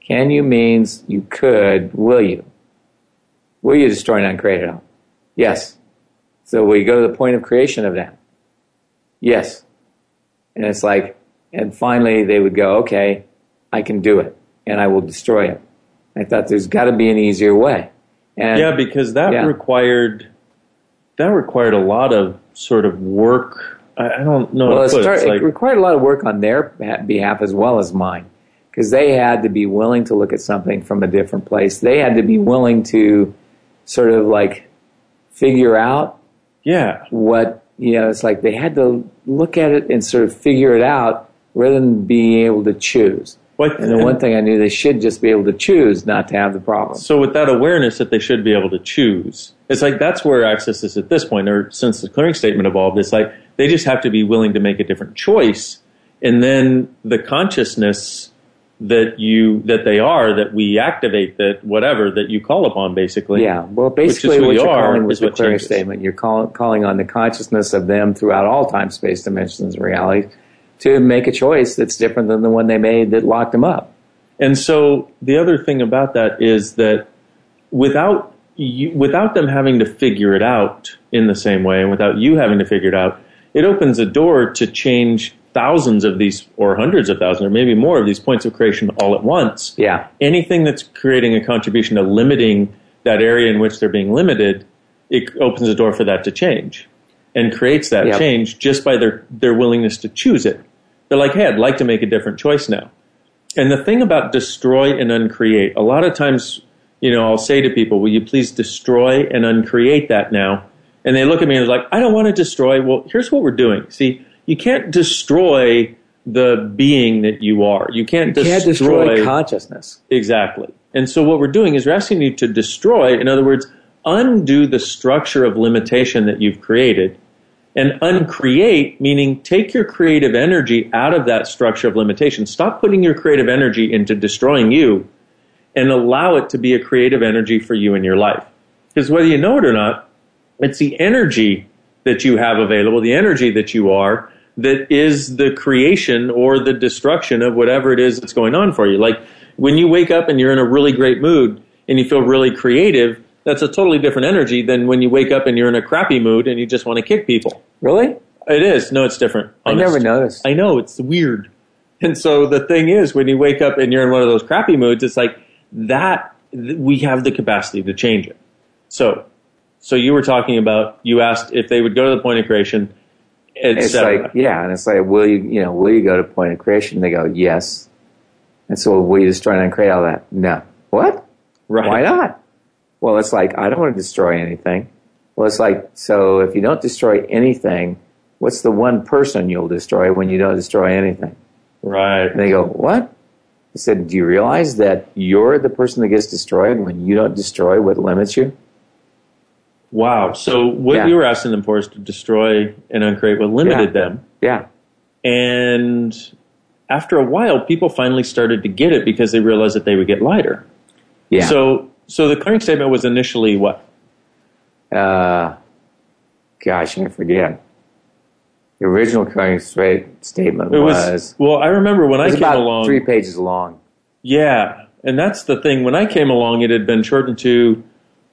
Can you means you could, will you? Will you destroy and uncreate it all? Yes. So we go to the point of creation of that. Yes. And it's like, and finally they would go, okay, I can do it and I will destroy it. I thought there's got to be an easier way. And yeah, because that yeah. required that required a lot of sort of work. I, I don't know. well, it, start, like, it required a lot of work on their behalf as well as mine because they had to be willing to look at something from a different place. They had to be willing to sort of like figure out yeah, what you know. It's like they had to look at it and sort of figure it out rather than being able to choose. What, And the one thing I knew they should just be able to choose not to have the problem. So with that awareness that they should be able to choose, it's like that's where access is at this point, or since the clearing statement evolved, it's like they just have to be willing to make a different choice, and then the consciousness that you that they are that we activate that whatever that you call upon basically. Yeah, well, basically what you you're are calling with is the clearing changes. statement, you're call, calling on the consciousness of them throughout all time, space, dimensions, and realities to make a choice that's different than the one they made that locked them up. And so the other thing about that is that without you, without them having to figure it out in the same way, and without you having to figure it out, it opens a door to change thousands of these, or hundreds of thousands, or maybe more of these points of creation all at once. Yeah. Anything that's creating a contribution to limiting that area in which they're being limited, it opens the door for that to change and creates that Yep. change just by their, their willingness to choose it. They're like, hey, I'd like to make a different choice now. And the thing about destroy and uncreate, a lot of times, you know, I'll say to people, will you please destroy and uncreate that now? And they look at me and they're like, I don't want to destroy. Well, here's what we're doing. See, you can't destroy the being that you are. You can't You can't destroy consciousness. Exactly. And so what we're doing is we're asking you to destroy, in other words, undo the structure of limitation that you've created and uncreate, meaning take your creative energy out of that structure of limitation. Stop putting your creative energy into destroying you and allow it to be a creative energy for you in your life. Because whether you know it or not, it's the energy that you have available, the energy that you are, that is the creation or the destruction of whatever it is that's going on for you. Like when you wake up and you're in a really great mood and you feel really creative, that's a totally different energy than when you wake up and you're in a crappy mood and you just want to kick people. Really? It is. No, it's different. I never noticed. I know it's weird. And so the thing is, when you wake up and you're in one of those crappy moods, it's like that. We have the capacity to change it. So, so you were talking about. You asked if they would go to the point of creation. It's like, yeah, and it's like, will you, you know, will you go to point of creation? They go, yes. And so, will you destroy and create all that? No. What? Right. Why not? Well, it's like, I don't want to destroy anything. Well, it's like, so if you don't destroy anything, what's the one person you'll destroy when you don't destroy anything? Right. And they go, what? I said, do you realize that you're the person that gets destroyed when you don't destroy what limits you? Wow. So what Yeah. you were asking them for is to destroy and uncreate what limited Yeah. them. Yeah. And after a while, people finally started to get it because they realized that they would get lighter. Yeah. So, so the clearing statement was initially what? uh, gosh, I forget. The original clearing statement It was, was, well. I remember when I came about along. three pages long. Yeah, and that's the thing. When I came along, it had been shortened to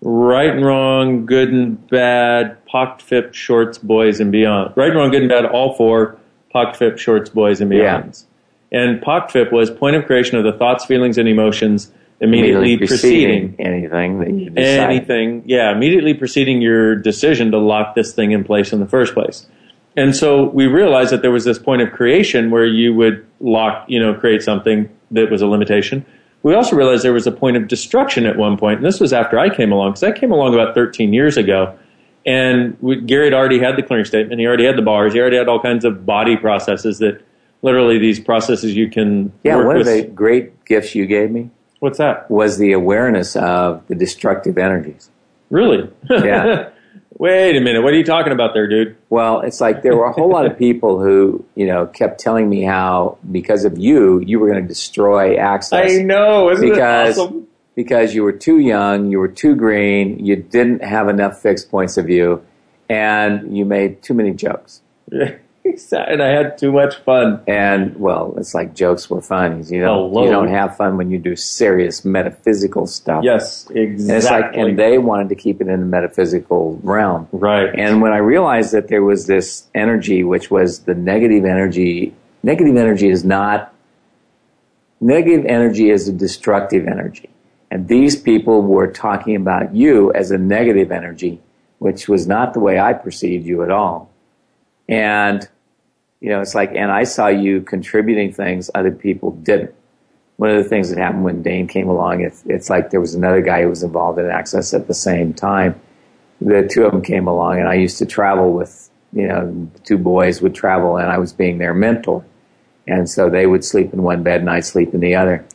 right and wrong, good and bad, pocked fip, shorts, boys, and beyond. Right and wrong, good and bad, all four, pocked fip, shorts, boys, and Yeah. beyonds. And pocked fip was point of creation of the thoughts, feelings, and emotions immediately, preceding anything that you decide. anything. Yeah, immediately preceding your decision to lock this thing in place in the first place. And so we realized that there was this point of creation where you would lock, you know, create something that was a limitation. We also realized there was a point of destruction at one point, and this was after I came along, because I came along about 13 years ago. And we, Gary had already had the clearing statement. He already had the bars. He already had all kinds of body processes that literally these processes you can Yeah, work one with. of the great gifts you gave me What's that? was the awareness of the destructive energies. Really? Yeah. [LAUGHS] Wait a minute. What are you talking about there, dude? Well, it's like there were a whole lot of people who, you know, kept telling me how because of you, you were going to destroy access. I know, isn't because it awesome? because you were too young, you were too green, you didn't have enough fixed points of view, and you made too many jokes. [LAUGHS] [LAUGHS] and I had too much fun. And well, it's like jokes were fun. You don't Hello. you don't have fun when you do serious metaphysical stuff. Yes, And it's like, exactly. and they wanted to keep it in the metaphysical realm. right. And when I realized that there was this energy, which was the negative energy, negative energy is not, negative energy is a destructive energy. And these people were talking about you as a negative energy, which was not the way I perceived you at all. And, you know, it's like, and I saw you contributing things other people didn't. One of the things that happened when Dain came along, it's, it's like there was another guy who was involved in Access at the same time the two of them came along and I used to travel with, you know, two boys would travel and I was being their mentor. And so they would sleep in one bed and I'd sleep in the other.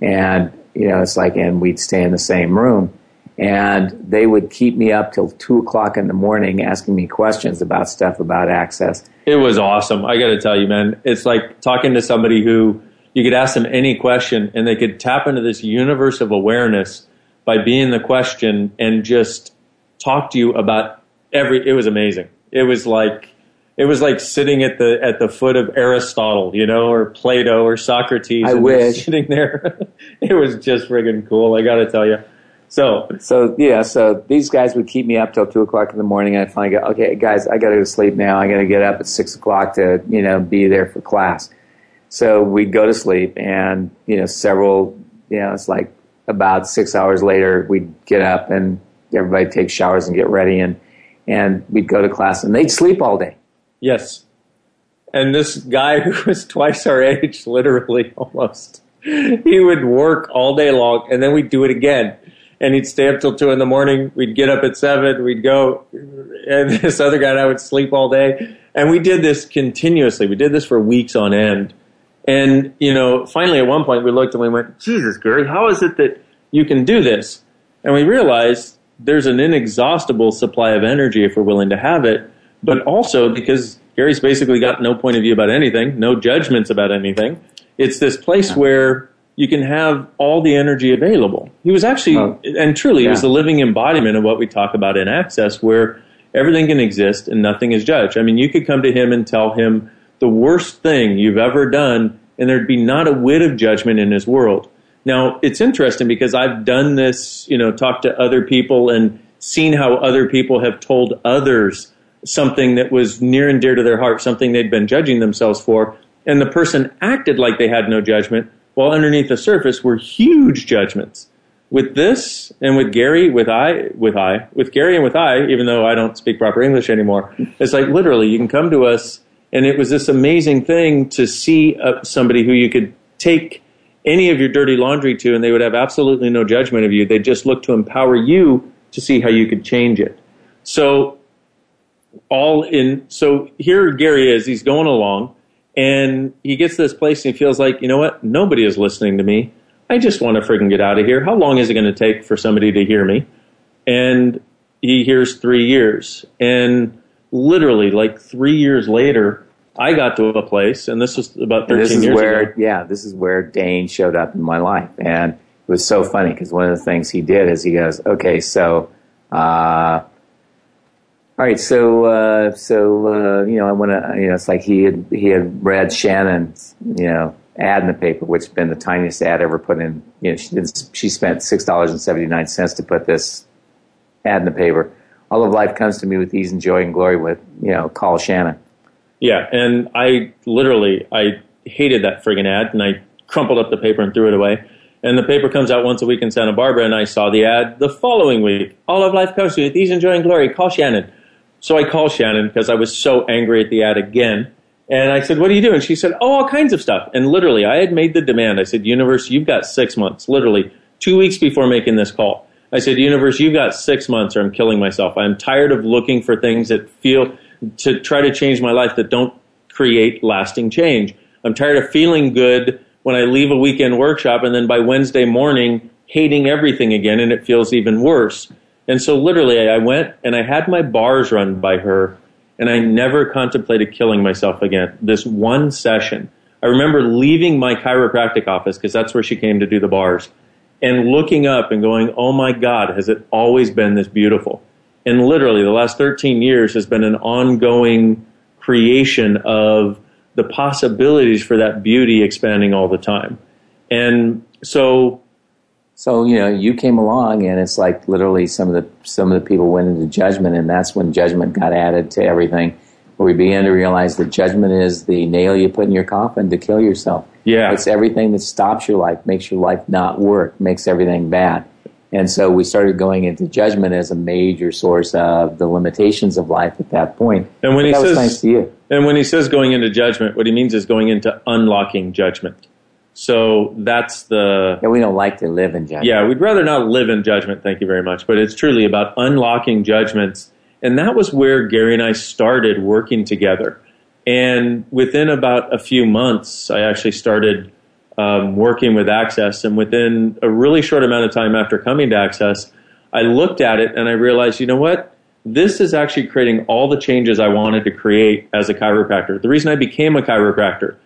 And, you know, it's like, and we'd stay in the same room. And they would keep me up till two o'clock in the morning asking me questions about stuff about access. It was awesome. I got to tell you, man. It's like talking to somebody who you could ask them any question and they could tap into this universe of awareness by being the question and just talk to you about every. It was amazing. It was like it was like sitting at the at the foot of Aristotle, you know, or Plato or Socrates. I and wish. sitting there. [LAUGHS] it was just friggin' cool. I got to tell you. So, so yeah, so these guys would keep me up till two o'clock in the morning. And I finally go, okay, guys, I got to go to sleep now. I got to get up at six o'clock to you know be there for class. So we'd go to sleep, and you know, several, you know, it's like about six hours later, we'd get up and everybody take showers and get ready, and and we'd go to class, and they'd sleep all day. yes. And this guy [LAUGHS] who was twice our age, literally [LAUGHS] almost, he would work all day long and then we'd do it again. And he'd stay up till two in the morning. We'd get up at seven. We'd go. And [LAUGHS] this other guy and I would sleep all day. And we did this continuously. We did this for weeks on end. And, you know, finally at one point we looked and we went, Jesus, Gary, how is it that you can do this? And we realized there's an inexhaustible supply of energy if we're willing to have it, but also because Gary's basically got no point of view about anything, no judgments about anything. It's this place where you can have all the energy available. He was actually, Oh. and truly, he was the living embodiment of what we talk about in Access, where everything can exist and nothing is judged. I mean, you could come to him and tell him the worst thing you've ever done, and there'd be not a whit of judgment in his world. Now, it's interesting because I've done this, you know, talked to other people and seen how other people have told others something that was near and dear to their heart, something they'd been judging themselves for, and the person acted like they had no judgment, while underneath the surface were huge judgments. With this and with Gary, with I, with I, with Gary and with I, even though I don't speak proper English anymore, it's like literally you can come to us, and it was this amazing thing to see uh, somebody who you could take any of your dirty laundry to, and they would have absolutely no judgment of you. They'd just look to empower you to see how you could change it. So all in so here Gary is, he's going along and he gets to this place and he feels like, you know what, nobody is listening to me. I just want to freaking get out of here. How long is it going to take for somebody to hear me? And he hears three years. And literally, like three years later, I got to a place, and this was about 13 And this is years where, ago. yeah, this is where Dain showed up in my life, and it was so funny because one of the things he did is he goes, "Okay, so, uh, all right, so, uh, so, uh, you know, I want to, you know, it's like he had he had read Shannon's, you know, ad in the paper, which had been the tiniest ad ever put in. You know, she did, she spent six dollars and seventy nine cents to put this ad in the paper. All of life comes to me with ease and joy and glory. With you know, call Shannon. Yeah, and I literally I hated that friggin' ad, and I crumpled up the paper and threw it away. And the paper comes out once a week in Santa Barbara, and I saw the ad the following week. All of life comes to you with ease and joy and glory. Call Shannon. So I called Shannon because I was so angry at the ad again. And I said, What are you doing? She said, Oh, all kinds of stuff. And literally, I had made the demand. I said, Universe, you've got six months, literally two weeks before making this call. I said, Universe, you've got six months or I'm killing myself. I'm tired of looking for things that feel to try to change my life that don't create lasting change. I'm tired of feeling good when I leave a weekend workshop and then by Wednesday morning hating everything again and it feels even worse. And so literally I went and I had my bars run by her and I never contemplated killing myself again. This one session. I remember leaving my chiropractic office because that's where she came to do the bars and looking up and going, oh my God, has it always been this beautiful? And literally the last 13 years has been an ongoing creation of the possibilities for that beauty expanding all the time. And so So you know, you came along, and it's like literally some of the some of the people went into judgment, and that's when judgment got added to everything. Where we began to realize that judgment is the nail you put in your coffin to kill yourself. Yeah. it's everything that stops your life, makes your life not work, makes everything bad. And so we started going into judgment as a major source of the limitations of life at that point. And when But he says, nice to you. and when he says going into judgment, what he means is going into unlocking judgment. So that's the Yeah, we don't like to live in judgment. yeah. We'd rather not live in judgment. Thank you very much. But it's truly about unlocking judgments, and that was where Gary and I started working together. And within about a few months, I actually started um, working with Access. And within a really short amount of time after coming to Access, I looked at it and I realized, you know what? This is actually creating all the changes I wanted to create as a chiropractor. The reason I became a chiropractor,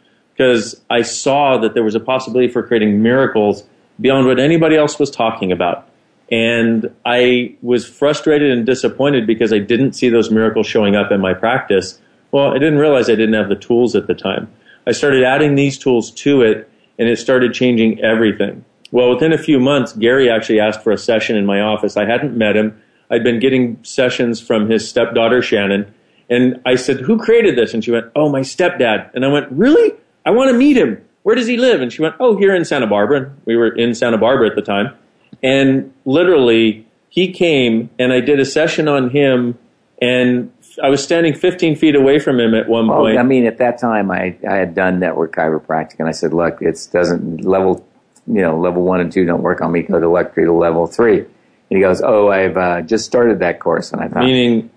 because I saw that there was a possibility for creating miracles beyond what anybody else was talking about. And I was frustrated and disappointed because I didn't see those miracles showing up in my practice. Well, I didn't realize I didn't have the tools at the time. I started adding these tools to it, and it started changing everything. Well, within a few months, Gary actually asked for a session in my office. I hadn't met him. I'd been getting sessions from his stepdaughter, Shannon. And I said, Who created this? And she went, Oh, my stepdad. And I went, Really? I want to meet him. Where does he live? And she went, Oh, here in Santa Barbara. We were in Santa Barbara at the time. And literally, he came and I did a session on him. And I was standing 15 feet away from him at one Well, point. I mean, at that time, I, I had done network chiropractic, and I said, "Look, it doesn't level, you know, level one and two don't work on me. Go to to level three. And he goes, "Oh, I've uh, just started that course," and I thought, Meaning,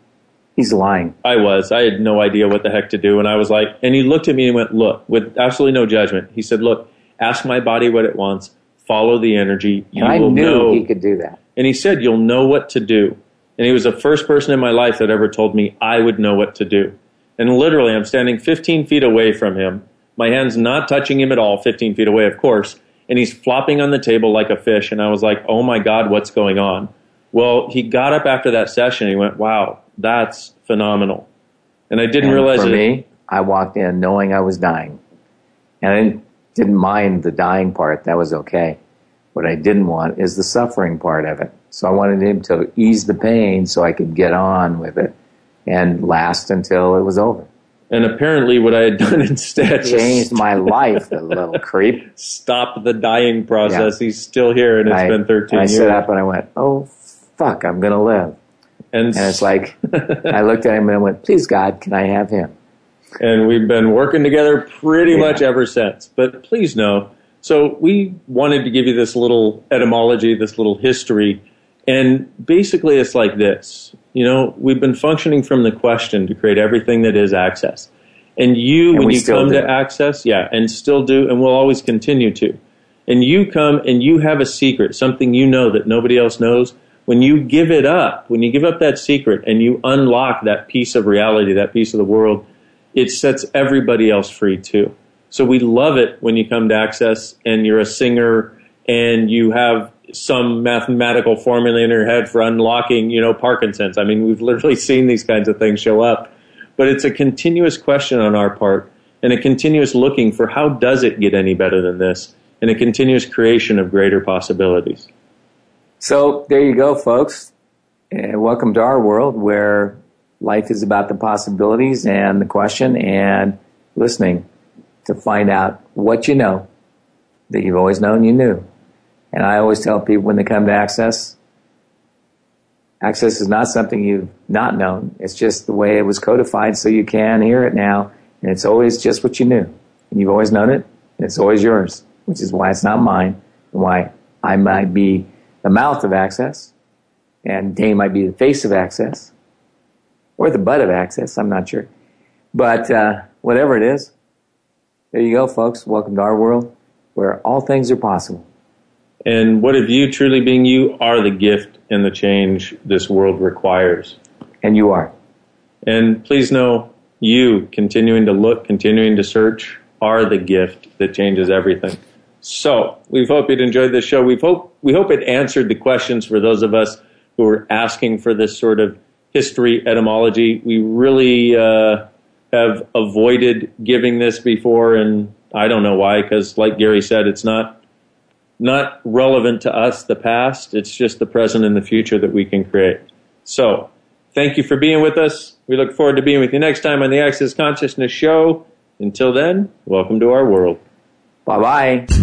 he's lying. I was. I had no idea what the heck to do. And I was like, and he looked at me and went, Look, with absolutely no judgment. He said, Look, ask my body what it wants, follow the energy. You And I will knew know. he could do that. And he said, You'll know what to do. And he was the first person in my life that ever told me I would know what to do. And literally, I'm standing 15 feet away from him. My hand's not touching him at all, 15 feet away, of course. And he's flopping on the table like a fish. And I was like, Oh my God, what's going on? Well, he got up after that session. And he went, Wow, that's phenomenal. And I didn't And realize for it. me, I walked in knowing I was dying, and I didn't, didn't mind the dying part. That was okay. What I didn't want is the suffering part of it. So I wanted him to ease the pain so I could get on with it and last until it was over. And apparently, what I had done [LAUGHS] instead Changed my life, the little [LAUGHS] creep. stop the dying process. He's still here, and it's I, been 13 I years. stood up and I went, "Oh fuck, I'm gonna live." and, And it's like I looked at him and I went, "Please God, can I have him?" and we've been working together pretty Yeah. much ever since. But please know, so we wanted to give you this little etymology, this little history, and basically it's like this. You know, we've been functioning from the question to create everything that is access. And you, And when you come do. to access, yeah, and still do, and we'll always continue to. And you come and you have a secret, something you know that nobody else knows. When you give it up, when you give up that secret and you unlock that piece of reality, that piece of the world, it sets everybody else free too. So we love it when you come to Access and you're a singer and you have some mathematical formula in your head for unlocking, you know, Parkinson's. I mean, we've literally [LAUGHS] seen these kinds of things show up. But it's a continuous question on our part and a continuous looking for how does it get any better than this and a continuous creation of greater possibilities. So there you go, folks. And welcome to our world where life is about the possibilities and the question and listening to find out what you know that you've always known you knew. And I always tell people when they come to Access, Access is not something you've not known. It's just the way it was codified so you can hear it now. And it's always just what you knew. And you've always known it. And it's always yours, which is why it's not mine and why I might be the mouth of Access and Dain might be the face of Access or the butt of Access. I'm not sure. But uh, whatever it is, there you go, folks. Welcome to our world where all things are possible. And what of you, truly being you, are the gift and the change this world requires? And you are. And please know, you continuing to look, continuing to search, are the gift that changes everything. So we hope you'd enjoyed this show. We hope we hope it answered the questions for those of us who are asking for this sort of history etymology. We really uh, have avoided giving this before, and I don't know why. Because, like Gary said, it's not not relevant to us, the past. It's just the present and the future that we can create. So, thank you for being with us. We look forward to being with you next time on the Access Consciousness Show. Until then, welcome to our world. Bye bye.